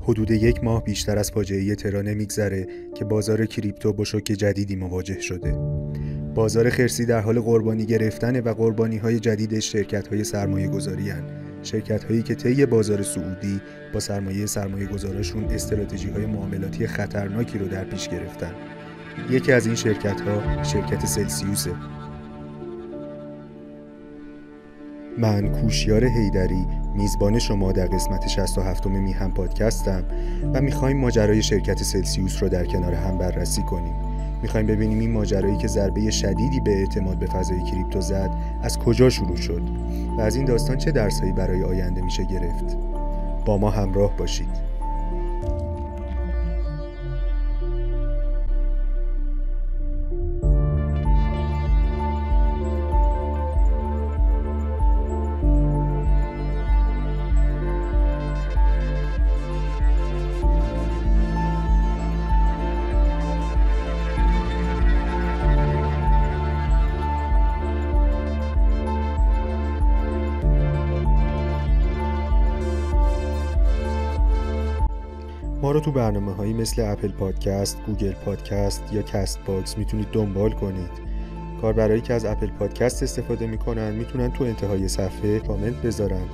حدود یک ماه بیشتر از فاجعه ترا نمیگذره که بازار کریپتو با شوک جدیدی مواجه شده. بازار خرسی در حال قربانی گرفتن و قربانی های جدید شرکت های سرمایه گذاری شرکت هایی که طی بازار سعودی با سرمایه سرمایه گذارشون استراتژی های معاملاتی خطرناکی رو در پیش گرفتن. یکی از این شرکت ها شرکت سلسیوسه من کوشیار هیدری میزبان شما در قسمت 67 میهم پادکستم و می‌خوایم ماجرای شرکت سلسیوس رو در کنار هم بررسی کنیم. می‌خوایم ببینیم این ماجرایی که ضربه شدیدی به اعتماد به فضای کریپتو زد از کجا شروع شد و از این داستان چه درسهایی برای آینده میشه گرفت. با ما همراه باشید. تو برنامه هایی مثل Apple Podcast، Google Podcast یا Castbox می‌تونید دنبال کنید. کاربرایی که از Apple Podcast استفاده می‌کنن می‌تونن تو انتهای صفحه کامنت بذارن.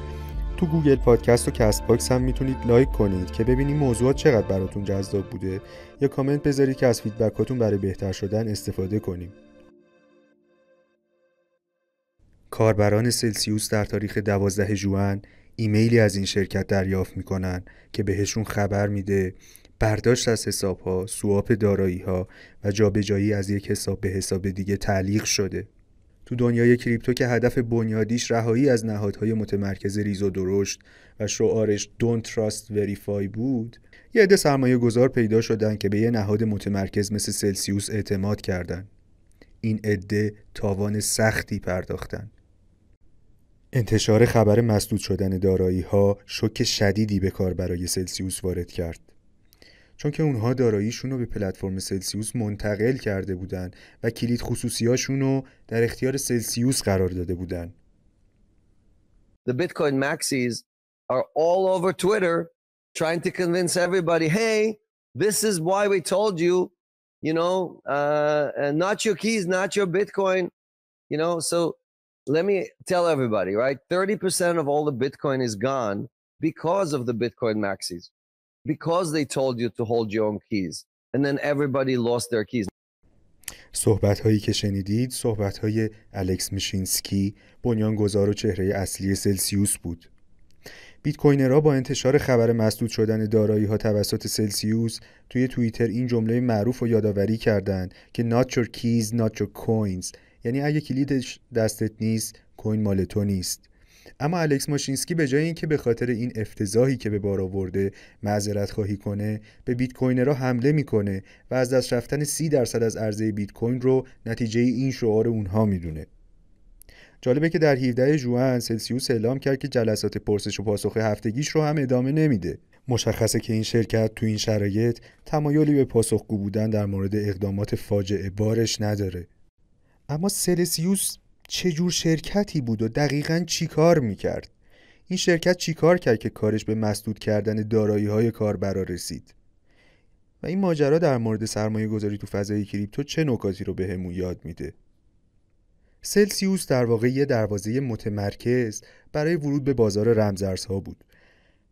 تو Google Podcast و Castbox هم می‌تونید لایک کنید که ببینید موضوعات چقدر براتون جذاب بوده یا کامنت بذارید که از feedback اتون برای بهتر شدن استفاده کنیم. کاربران سلسیوس در تاریخ 12 ژوئن ایمیلی از این شرکت دریافت می‌کنن که بهشون خبر میده برداشت از حساب ها، سواپ دارایی ها و جابجایی از یک حساب به حساب دیگه تعلیق شده. تو دنیای کریپتو که هدف بنیادیش رهایی از نهادهای متمرکز ریز و درشت و شعارش Don't Trust Verify بود یه عده سرمایه گذار پیدا شدن که به یه نهاد متمرکز مثل سلسیوس اعتماد کردن این عده تاوان سختی پرداختن انتشار خبر مسدود شدن دارایی ها شوک شدیدی به کار برای سلسیوس وارد کرد. چون که اونها داراییشون رو به پلتفرم سلسیوس منتقل کرده بودن و کلید خصوصیاشون رو در اختیار سلسیوس قرار داده بودن. The Bitcoin maxis are all over Twitter trying to convince everybody, hey, this is why we told you, you know, uh, not your keys, not your Bitcoin, you know, so let me tell everybody, right? 30% of all the Bitcoin is gone because of the Bitcoin maxis, because they told you to hold your own keys. And then everybody lost their keys. صحبت هایی که شنیدید صحبت های الکس میشینسکی بنیانگذار و چهره اصلی سلسیوس بود بیت کوینرها با انتشار خبر مسدود شدن دارایی ها توسط سلسیوس توی توییتر این جمله معروف و یادآوری کردند که not your keys not your coins یعنی اگه کلیدش دستت نیست کوین مال تو نیست. اما الکس ماشینسکی به جای اینکه به خاطر این افتضاحی که به بار آورده معذرت خواهی کنه به بیت کوین را حمله می‌کنه و از دست رفتن سی درصد از عرضه بیت کوین رو نتیجه این شعار اونها می‌دونه. جالبه که در 17 ژوئن سلسیوس اعلام کرد که جلسات پرسش و پاسخ هفتگیش رو هم ادامه نمیده. مشخصه که این شرکت تو این شرایط تمایلی به پاسخگو بودن در مورد اقدامات فاجعه بارش نداره. اما سلسیوس چه جور شرکتی بود و دقیقا چی کار می‌کرد؟ این شرکت چی کار کرد که کارش به مسدود کردن دارایی های کاربرا رسید؟ و این ماجرا در مورد سرمایه گذاری تو فضای کریپتو چه نکاتی رو بهمون به یاد میده؟ سلسیوس در واقع یه دروازه متمرکز برای ورود به بازار رمزارزها بود.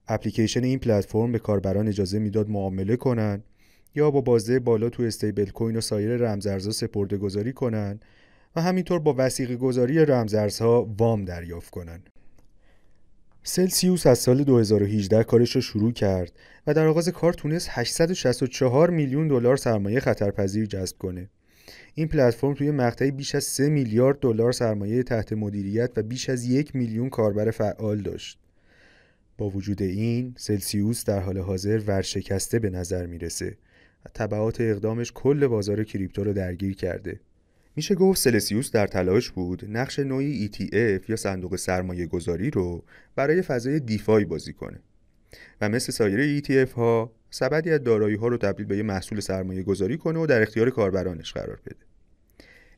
اپلیکیشن این پلتفرم به کاربران اجازه می‌داد معامله کنن یا با بازده بالا تو استیبل کوین و سایر رمزارزها سپرده گذاری کنن و همینطور با وسیق گذاری رمزارزها وام دریافت کنند. سلسیوس از سال 2018 کارش رو شروع کرد و در آغاز کار تونست 864 میلیون دلار سرمایه خطرپذیر جذب کنه. این پلتفرم توی مقطعی بیش از 3 میلیارد دلار سرمایه تحت مدیریت و بیش از یک میلیون کاربر فعال داشت. با وجود این، سلسیوس در حال حاضر ورشکسته به نظر می‌رسه و طبعات اقدامش کل بازار کریپتو رو درگیر کرده. میشه گفت سلسیوس در تلاش بود نقش نوعی ETF یا صندوق سرمایه گذاری رو برای فضای دیفای بازی کنه. و مثل سایر ETF ها سبدی از دارایی ها رو تبدیل به یه محصول سرمایه گذاری کنه و در اختیار کاربرانش قرار بده.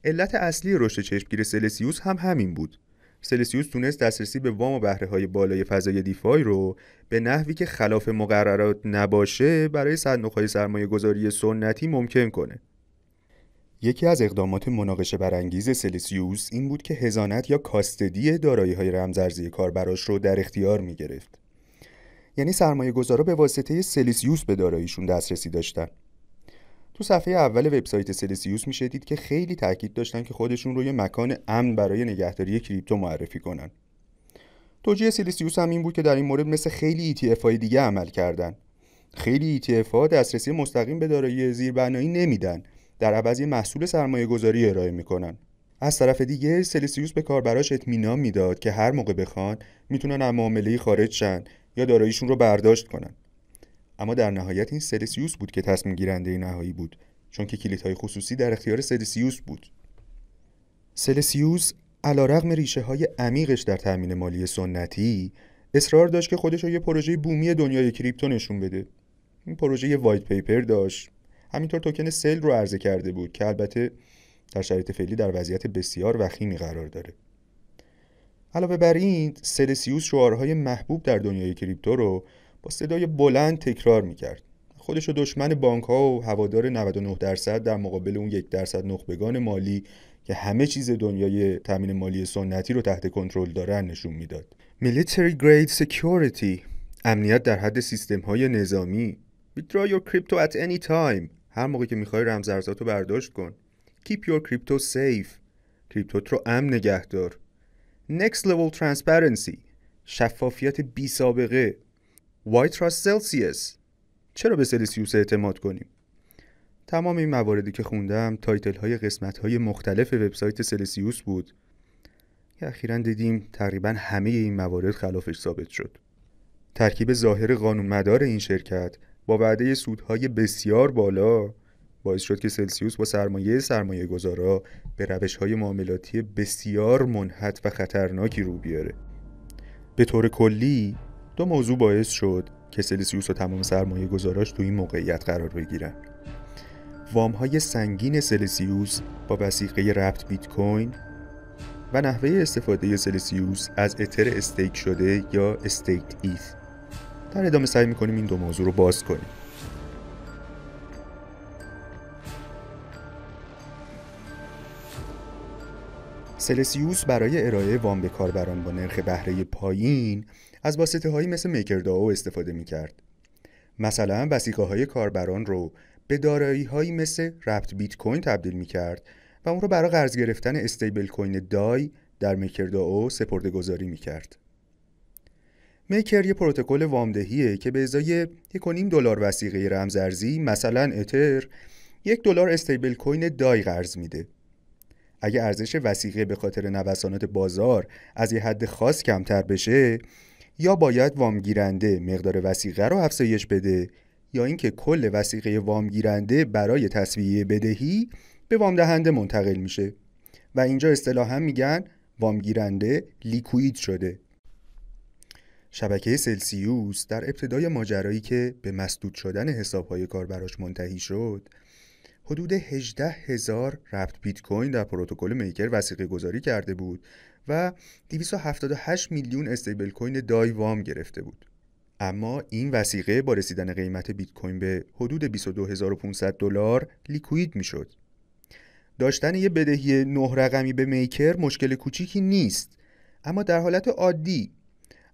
علت اصلی رشد چشمگیر سلسیوس هم همین بود. سلسیوس تونست دسترسی به وام و بهره های بالای فضای دیفای رو به نحوی که خلاف مقررات نباشه برای صندوق های سرمایه گذاری سنتی ممکن کنه. یکی از اقدامات مناقشه برانگیز سلسیوس این بود که هزانت یا کاستدی دارایی های رمزارزی کاربراش رو در اختیار می گرفت. یعنی سرمایه گذارا به واسطه سلسیوس به داراییشون دسترسی داشتن. تو صفحه اول وبسایت سلسیوس میشه دید که خیلی تاکید داشتن که خودشون رو یه مکان امن برای نگهداری کریپتو معرفی کنن. توجیه سلسیوس هم این بود که در این مورد مثل خیلی ETF های دیگه عمل کردن. خیلی ETF ها دسترسی مستقیم به دارایی زیربنایی نمیدن در عوض محصول سرمایه گذاری ارائه می‌کنن. از طرف دیگه سلسیوس به کاربراش اطمینان می‌داد که هر موقع بخوان می‌تونن از معامله خارج شن یا داراییشون رو برداشت کنن. اما در نهایت این سلسیوس بود که تصمیم گیرنده نهایی بود چون که کلیدهای خصوصی در اختیار سلسیوس بود. سلسیوس علیرغم ریشه های عمیقش در تأمین مالی سنتی اصرار داشت که خودش رو یه پروژه بومی دنیای کریپتو نشون بده. این پروژه یه white paper داشت. همینطور token sale رو عرضه کرده بود که البته در شرایط فعلی در وضعیت بسیار وخیمی قرار داره. علاوه بر این سلسیوس شعارهای محبوب در دنیای کریپتو رو با صدای بلند تکرار می‌کرد. خودش دشمن بانک ها و هوادار 99 درصد در مقابل اون یک درصد نخبگان مالی که همه چیز دنیای تامین مالی سنتی رو تحت کنترل دارن نشون می‌داد. Military Grade Security امنیت در حد سیستم های نظامی Withdraw your crypto at any time. هر موقع که می‌خوای رمزارزاتو برداشت کن. Keep your crypto safe. کریپتوت رو امن نگه دار. Next level transparency. شفافیت بی سابقه. Why trust Celsius. چرا به سلسیوس اعتماد کنیم؟ تمام این مواردی که خوندم title های قسمت های مختلف وبسایت سلسیوس بود. که اخیرا دیدیم تقریبا همه این موارد خلافش ثابت شد. ترکیب ظاهر قانون مدار این شرکت با وعده سودهای بسیار بالا باعث شد که سلسیوس با سرمایه سرمایه گذارا به روش های معاملاتی بسیار منحط و خطرناکی رو بیاره. به طور کلی دو موضوع باعث شد که سلسیوس و تمام سرمایه گذاراش تو این موقعیت قرار بگیرن. وام های سنگین سلسیوس با وسیقه ربط بیت کوین و نحوه استفاده سلسیوس از اتر استیک شده یا استیک ایث. در ادامه سعی می‌کنیم این دو موضوع رو باز کنیم سلسیوس برای ارائه وام به کاربران با نرخ بهره پایین از واسطه هایی مثل میکرداو استفاده می کرد. مثلا وسیقه های کاربران رو به دارایی هایی مثل ربط بیت کوین تبدیل می کرد و اون رو برای قرض گرفتن استیبل کوین دای در میکرداو سپرده گذاری می کرد. میکر یه پروتکل وامدهیه که به ازای 1.5 دلار وسیقه رمزارزی مثلا اتر یک دلار استیبل کوین دای قرض میده. اگه ارزش وسیقه به خاطر نوسانات بازار از یه حد خاص کمتر بشه یا باید وامگیرنده مقدار وسیقه رو افزایش بده یا اینکه کل وسیقه وامگیرنده برای تصویه بدهی به وام دهنده منتقل میشه و اینجا اصطلاحا میگن وامگیرنده لیکوید شده شبکه سلسیوس در ابتدای ماجرایی که به مسدود شدن حسابهای کاربراش منتهی شد حدود 18 هزار ربط بیت کوین در پروتکل میکر وسیقه گذاری کرده بود و 278 میلیون استیبل کوین دای وام گرفته بود. اما این وسیقه با رسیدن قیمت بیت کوین به حدود 22500 دلار لیکوید می‌شد. داشتن یه بدهی نه رقمی به میکر مشکل کوچیکی نیست اما در حالت عادی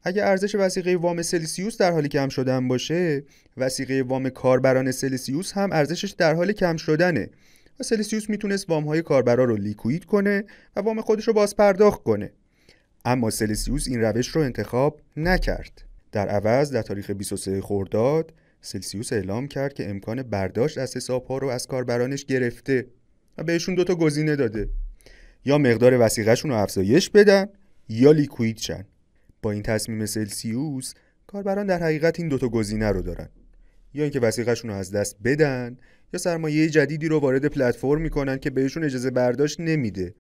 اگر ارزش وسیقه وام سلسیوس در حال کم شدن باشه وسیقه وام کاربران سلسیوس هم ارزشش در حال کم شدنه. و سلسیوس می‌تونست وام های کاربرا رو لیکوید کنه و وام خودش رو باز پرداخت کنه. اما سلسیوس این روش رو انتخاب نکرد. در عوض در تاریخ 23 خرداد سلسیوس اعلام کرد که امکان برداشت از حساب ها رو از کاربرانش گرفته و بهشون دوتا گزینه داده. یا مقدار وسیقهشون رو افزایش بدن یا لیکوید شن با این تصمیم سلسیوس کاربران در حقیقت این دوتا گزینه رو دارن. یا اینکه وسیقهشون رو از دست بدن یا سرمایه جدیدی رو وارد پلتفرم می‌کنن که بهشون اجازه برداشت نمیده.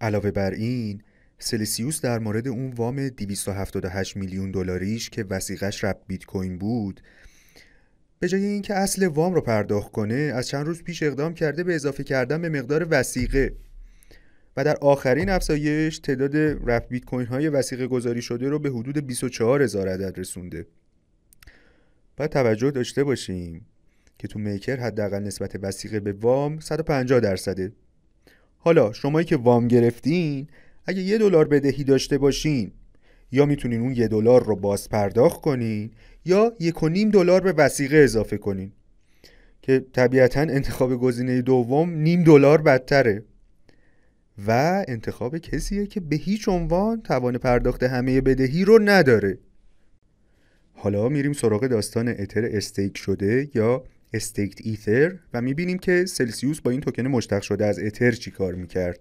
علاوه بر این سلسیوس در مورد اون وام 278 میلیون دلاریش که وسیقش رب بیت کوین بود به جای اینکه اصل وام رو پرداخت کنه از چند روز پیش اقدام کرده به اضافه کردن به مقدار وسیقه. و در آخرین افزایش تعداد رفت بیت کوین های وسیقه گذاری شده رو به حدود 24 هزار عدد رسونده. باید توجه داشته باشیم که تو میکر حداقل نسبت وسیقه به وام 150 درصده. حالا شمایی که وام گرفتین اگه یه دلار بدهی داشته باشین یا می‌تونین اون یه دلار رو باز پرداخت کنین یا یک و نیم دلار به وسیقه اضافه کنین که طبیعتا انتخاب گزینه دوم نیم دلار بدتره. و انتخاب کسیه که به هیچ عنوان توان پرداخت همه بدهی رو نداره. حالا میریم سراغ داستان اتر استیک شده یا استیکت ایتر و می‌بینیم که سلسیوس با این توکن مشتق شده از اتر چی کار می‌کرد.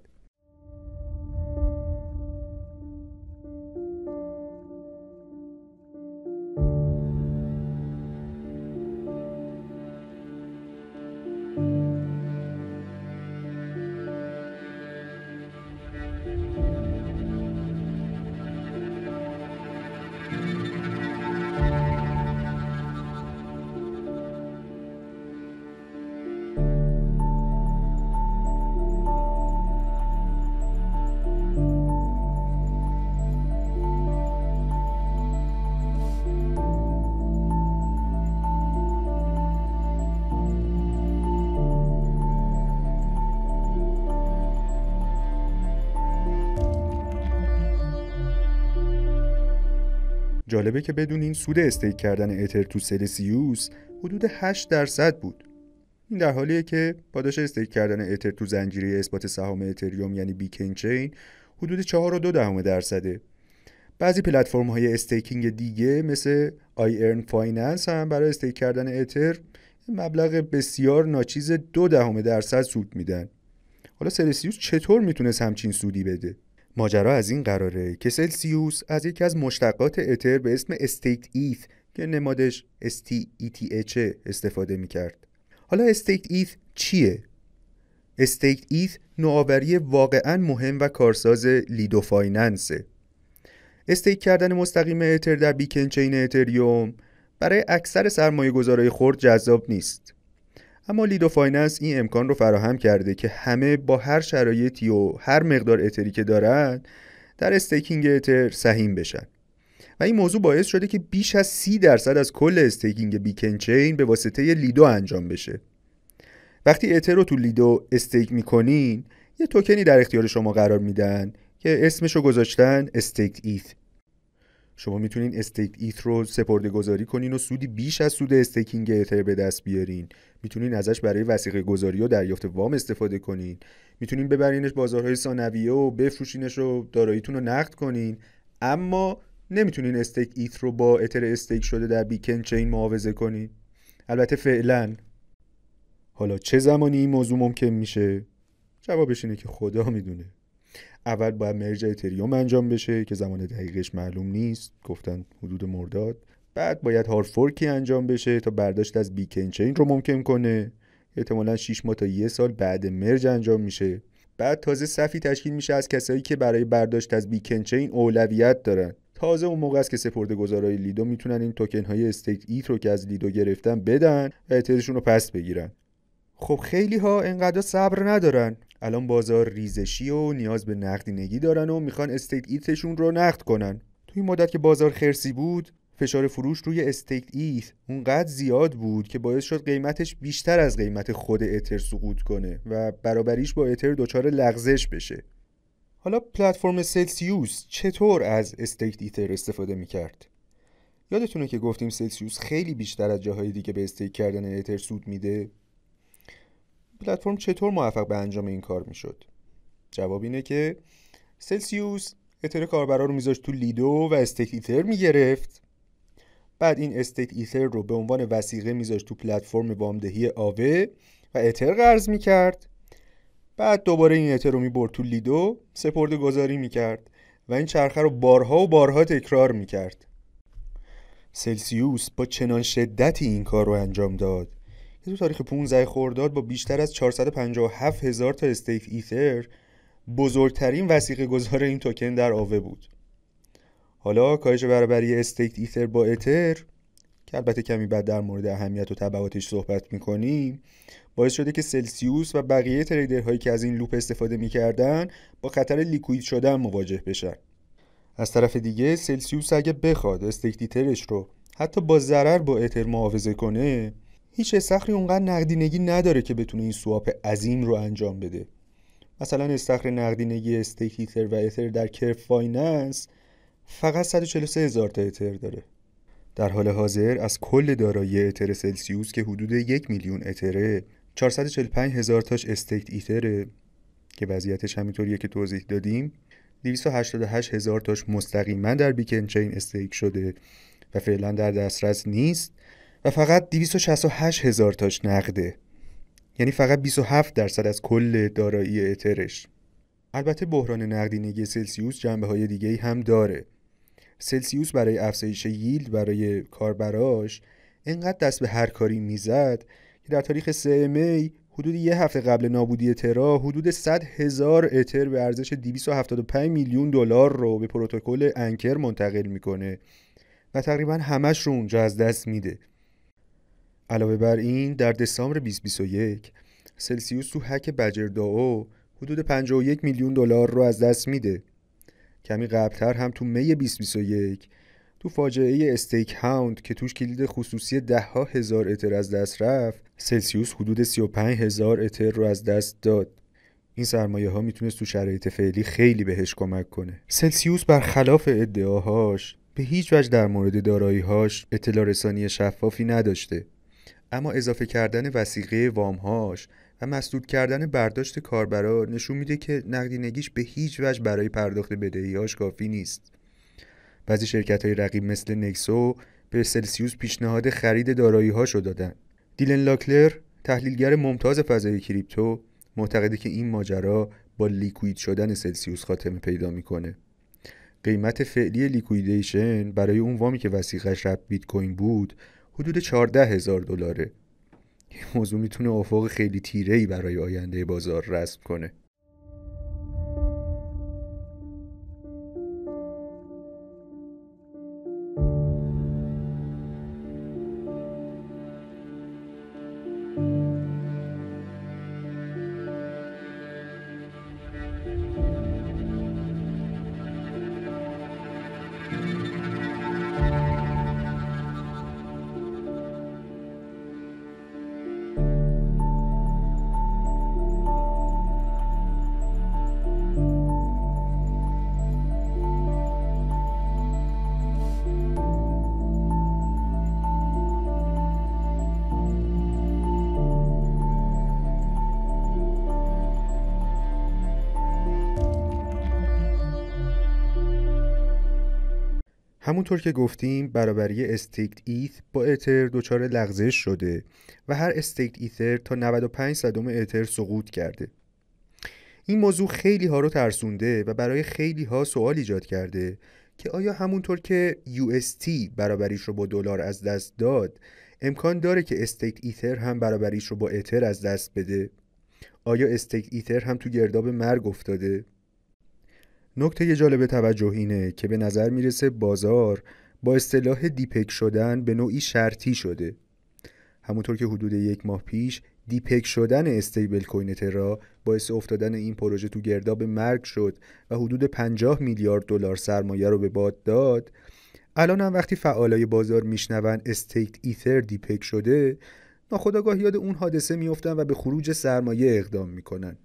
جالبه که بدونین سود stake کردن اتر تو سلسیوس حدود 8 درصد بود. این در حالیه که پاداش stake کردن اتر تو زنجیره اثبات سهام اتریوم یعنی Beacon Chain حدود 4 و 2 دهم درصده. بعضی پلتفرم های staking دیگه مثل Yearn Finance هم برای stake کردن اتر مبلغ بسیار ناچیز دو دهم درصد سود میدن. حالا سلسیوس چطور می‌تونست همچین سودی بده؟ ماجرا از این قراره که سلسیوس از یکی از مشتقات اتر به اسم staked ETH که نمادش STETH استفاده می‌کرد. حالا staked ETH چیه؟ staked ETH نوآوری واقعا مهم و کارساز لیدو فایننسه. stake کردن مستقیم اتر در Beacon Chain اتریوم برای اکثر سرمایه گذارای خرد جذاب نیست. اما لیدو فایننس این امکان رو فراهم کرده که همه با هر شرایطی و هر مقدار اتری که دارن در staking اتر سهیم بشن. و این موضوع باعث شده که بیش از سی درصد از کل staking Beacon Chain به واسطه لیدو انجام بشه. وقتی اتر رو تو لیدو stake می‌کنین یه توکنی در اختیار شما قرار میدن که اسمشو گذاشتن staked ETH. شما می‌تونین staked ETH رو سپرده گذاری کنین و سودی بیش از سود staking اتر به دست بیارین. می‌تونین ازش برای وثیقه گذاری و دریافت وام استفاده کنین. می‌تونین ببرینش بازارهای ثانویه و بفروشینش و داراییتون رو نقد کنین. اما نمی‌تونین استیک ایت رو با اتر استیک شده در بیکن چین معاوضه کنین. البته فعلا. حالا چه زمانی این موضوع ممکن میشه؟ جوابش اینه که خدا می‌دونه. اول باید مرج اتریوم انجام بشه که زمان دقیقش معلوم نیست گفتن حدود مرداد. بعد باید هارفورکی انجام بشه تا برداشت از بیکن چین رو ممکن کنه. احتمالا 6 ماه تا یه سال بعد merge انجام میشه. بعد تازه صفی تشکیل میشه از کسایی که برای برداشت از Beacon Chain اولویت دارن. تازه اون موقع است که سپرده گذارای لیدو می‌تونن این توکن های استیک ایت رو که از لیدو گرفتن بدن و اترشون رو پس بگیرن. خب خیلی ها انقدر صبر ندارن. الان بازار ریزشی و نیاز به نقدینگی دارن و می‌خوان staked ETH شون رو نقد کنن. توی مدت که بازار خرسی بود فشار فروش روی staked ETH اونقدر زیاد بود که باعث شد قیمتش بیشتر از قیمت خود اتر سقوط کنه و برابریش با اتر دچار لغزش بشه. حالا پلتفرم سلسیوس چطور از staked Ether استفاده می‌کرد؟ یادتونه که گفتیم سلسیوس خیلی بیشتر از جاهای دیگه به stake کردن اتر سود میده؟ پلتفرم چطور موفق به انجام این کار می‌شد؟ جواب اینه که سلسیوس اتر کاربرا رو میذاشت تو لیدو و staked Ether می‌گرفت. بعد این staked Ether رو به عنوان وثیقه میذاشت تو پلتفرم وامدهی آوه و اتر قرض می‌کرد. بعد دوباره این اتر رو می‌برد تو لیدو سپرده گذاری می‌کرد و این چرخه رو بارها و بارها تکرار می‌کرد. سلسیوس با چنان شدتی این کار رو انجام داد. تو تاریخ 15 خرداد با بیشتر از 457 هزار تا staked Ether بزرگترین وثیقه گذار این توکن در آوه بود. حالا کاهش برابری staked Ether با اتر که البته کمی بعد در مورد اهمیت و تبعاتش صحبت می‌کنیم باعث شده که سلسیوس و بقیه trader هایی که از این loop استفاده می‌کردن با خطر liquid شدن مواجه بشن. از طرف دیگه سلسیوس اگه بخواد staked Ether ش رو حتی با ضرر با اتر معاوضه کنه هیچ استخری اونقدر نقدینگی نداره که بتونه این swap عظیم رو انجام بده. مثلا استخر نقدینگی staked Ether و اتر در کرو فایننس فقط 143 هزار تا اتر داره. در حال حاضر از کل دارایی اتر سلسیوس که حدود یک میلیون اتره 445 هزار تاش استیکت ایتره که وضعیتش همینطوریه که توضیح دادیم. 288 هزار تاش مستقیما در بیکن چین استیک شده و فعلا در دسترس نیست. و فقط 268 هزار تاش نقده. یعنی فقط 27 درصد از کل دارایی اترش. البته بحران نقدینگی سلسیوس جنبه های دیگه هم داره. سلسیوس برای افزایش ییلد برای کاربراش انقدر دست به هر کاری می‌زد که در تاریخ 3 می حدود یه هفته قبل نابودی ترا حدود 100 هزار اتر به ارزش 275 میلیون دلار رو به پروتکل انکر منتقل می‌کنه و تقریبا همش رو اونجا از دست میده. علاوه بر این در دسامبر 2021 سلسیوس تو هک بجر داو حدود 51 میلیون دلار رو از دست میده. کمی قبلتر هم تو می 2021 تو فاجعه استیک هاوند که توش کلید خصوصی ده ها هزار اتر از دست رفت سلسیوس حدود 35 هزار اتر رو از دست داد. این سرمایه ها می‌تونست تو شرایط فعلی خیلی بهش کمک کنه. سلسیوس برخلاف ادعاهاش به هیچ وجه در مورد داراییهاش اطلاع رسانی شفافی نداشته. اما اضافه کردن وثیقه وامهاش و مسدود کردن برداشت کاربرا نشون میده که نقدینگیش به هیچ وجه برای پرداخت بدهیاش کافی نیست. بعضی شرکت های رقیب مثل نکسو به سلسیوس پیشنهاد خرید دارایی هاشو دادن. دیلن لاکلر تحلیلگر ممتاز فضای کریپتو معتقده که این ماجرا با liquid شدن سلسیوس خاتمه پیدا می‌کنه. قیمت فعلی liquidation برای اون وامی که وثیقش wrapped بیت کوین بود حدود 14 هزار دلاره. این موضوع می‌تونه افق خیلی تیره ای برای آینده بازار رسم کنه. همونطور که گفتیم برابری staked ETH با اتر دچار لغزش شده و هر staked Ether تا 95 صدم اتر سقوط کرده. این موضوع خیلی ها رو ترسونده و برای خیلی ها سوال ایجاد کرده که آیا همونطور که UST برابریش رو با دلار از دست داد امکان داره که staked Ether هم برابریش رو با اتر از دست بده؟ آیا staked Ether هم تو گرداب مرگ افتاده؟ نکته جالب توجه اینه که به نظر می‌رسه بازار با اصطلاح depeg شدن به نوعی شرطی شده. همونطور که حدود یک ماه پیش depeg شدن stablecoin ترا باعث افتادن این پروژه تو گرداب مرگ شد و حدود 50 میلیارد دلار سرمایه رو به باد داد. الان هم وقتی فعالای بازار میشنون staked Ether depeg شده ناخودآگاه یاد اون حادثه میفتن و به خروج سرمایه اقدام می‌کنن.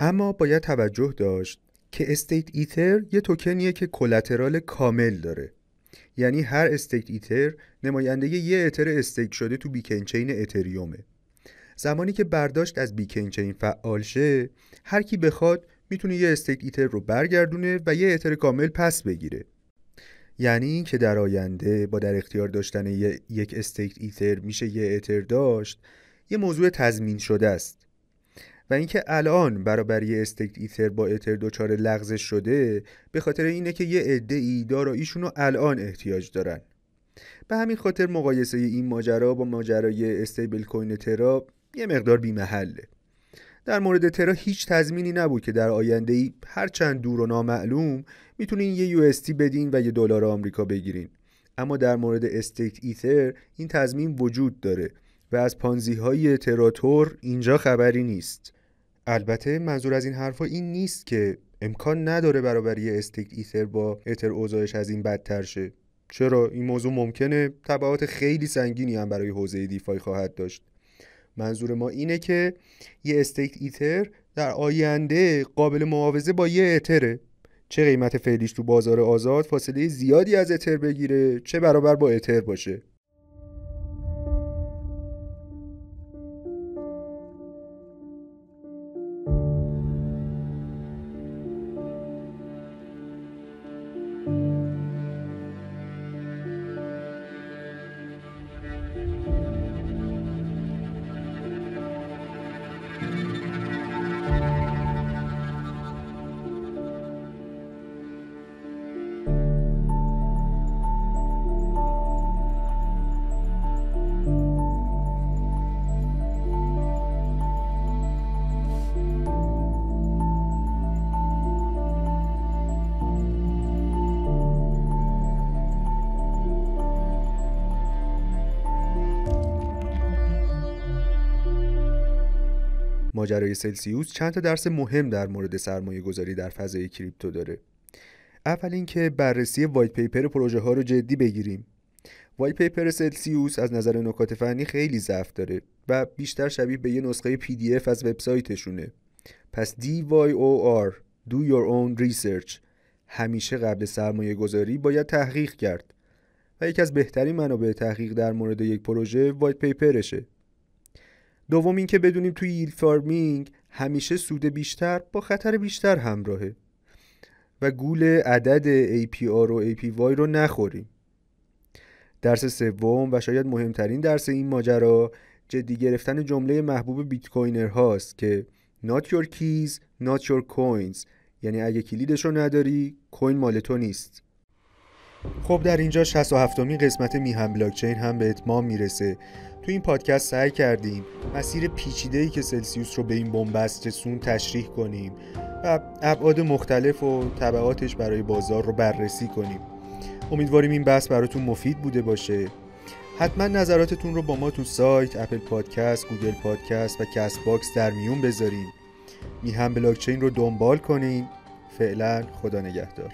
اما باید توجه داشت که staked Ether یه توکنیه که collateral کامل داره. یعنی هر staked Ether نماینده یه اتر stake شده تو Beacon Chain اتریومه زمانی که برداشت از Beacon Chain فعال شه هر کی بخواد می‌تونه یه staked Ether رو برگردونه و یه اتر کامل پس بگیره. یعنی این که در آینده با در اختیار داشتن یک staked Ether میشه یه اتر داشت یه موضوع تضمین شده است. و اینکه الان برابری استیک ایتر با اتر دچار لغزش شده به خاطر اینه که یه عده ای داراییشون رو الان احتیاج دارن. به همین خاطر مقایسه این ماجرا با ماجرای استیبل کوین ترا یه مقدار بیمحله. در مورد ترا هیچ تضمینی نبود که در آینده ای هر چند دور و نامعلوم می‌تونین یه یو بدین و یه دلار آمریکا بگیرین. اما در مورد staked Ether این تضمین وجود داره و از پانزی های ترا طور اینجا خبری نیست. البته منظور از این حرفا این نیست که امکان نداره برابری staked Ether با اتر اوضاعش از این بدتر شه. چرا؟ این موضوع ممکنه تبعات خیلی سنگینی هم برای حوزه DeFi خواهد داشت. منظور ما اینه که یه staked Ether در آینده قابل معاوضه با یه اتره چه قیمت فعلیش تو بازار آزاد فاصله زیادی از اتر بگیره چه برابر با اتر باشه. ماجرای سلسیوس چند تا درس مهم در مورد سرمایه گذاری در فضای کریپتو داره. اول اینکه بررسی white paper پروژه ها رو جدی بگیریم. white paper سلسیوس از نظر نکات فنی خیلی ضعف داره و بیشتر شبیه به یه نسخه PDF از وبسایتشونه. پس DYOR Do Your Own Research همیشه قبل سرمایه گذاری باید تحقیق کرد. و یکی از بهترین منابع تحقیق در مورد یک پروژه white paper شه. دوم اینکه بدونیم توی yield farming همیشه سود بیشتر با خطر بیشتر همراهه و گول عدد APR و APY رو نخوریم. درس سوم و شاید مهمترین درس این ماجرا جدی گرفتن جمله محبوب بیت کوینر هاست که not your keys not your coins یعنی اگه کلیدش رو نداری کوین مال تو نیست. خب در اینجا 67 می قسمت میهن بلاکچین هم به اتمام می‌رسه. تو این پادکست سعی کردیم مسیر پیچیده ای که سلسیوس رو به این بن‌بست رسوند تشریح کنیم و ابعاد مختلف و تبعاتش برای بازار رو بررسی کنیم. امیدواریم این بحث براتون مفید بوده باشه. حتما نظراتتون رو با ما تو سایت اپل پادکست گوگل پادکست و کست باکس در میون بذارین. میهن بلاکچین رو دنبال کنین. فعلا خدا نگهدار.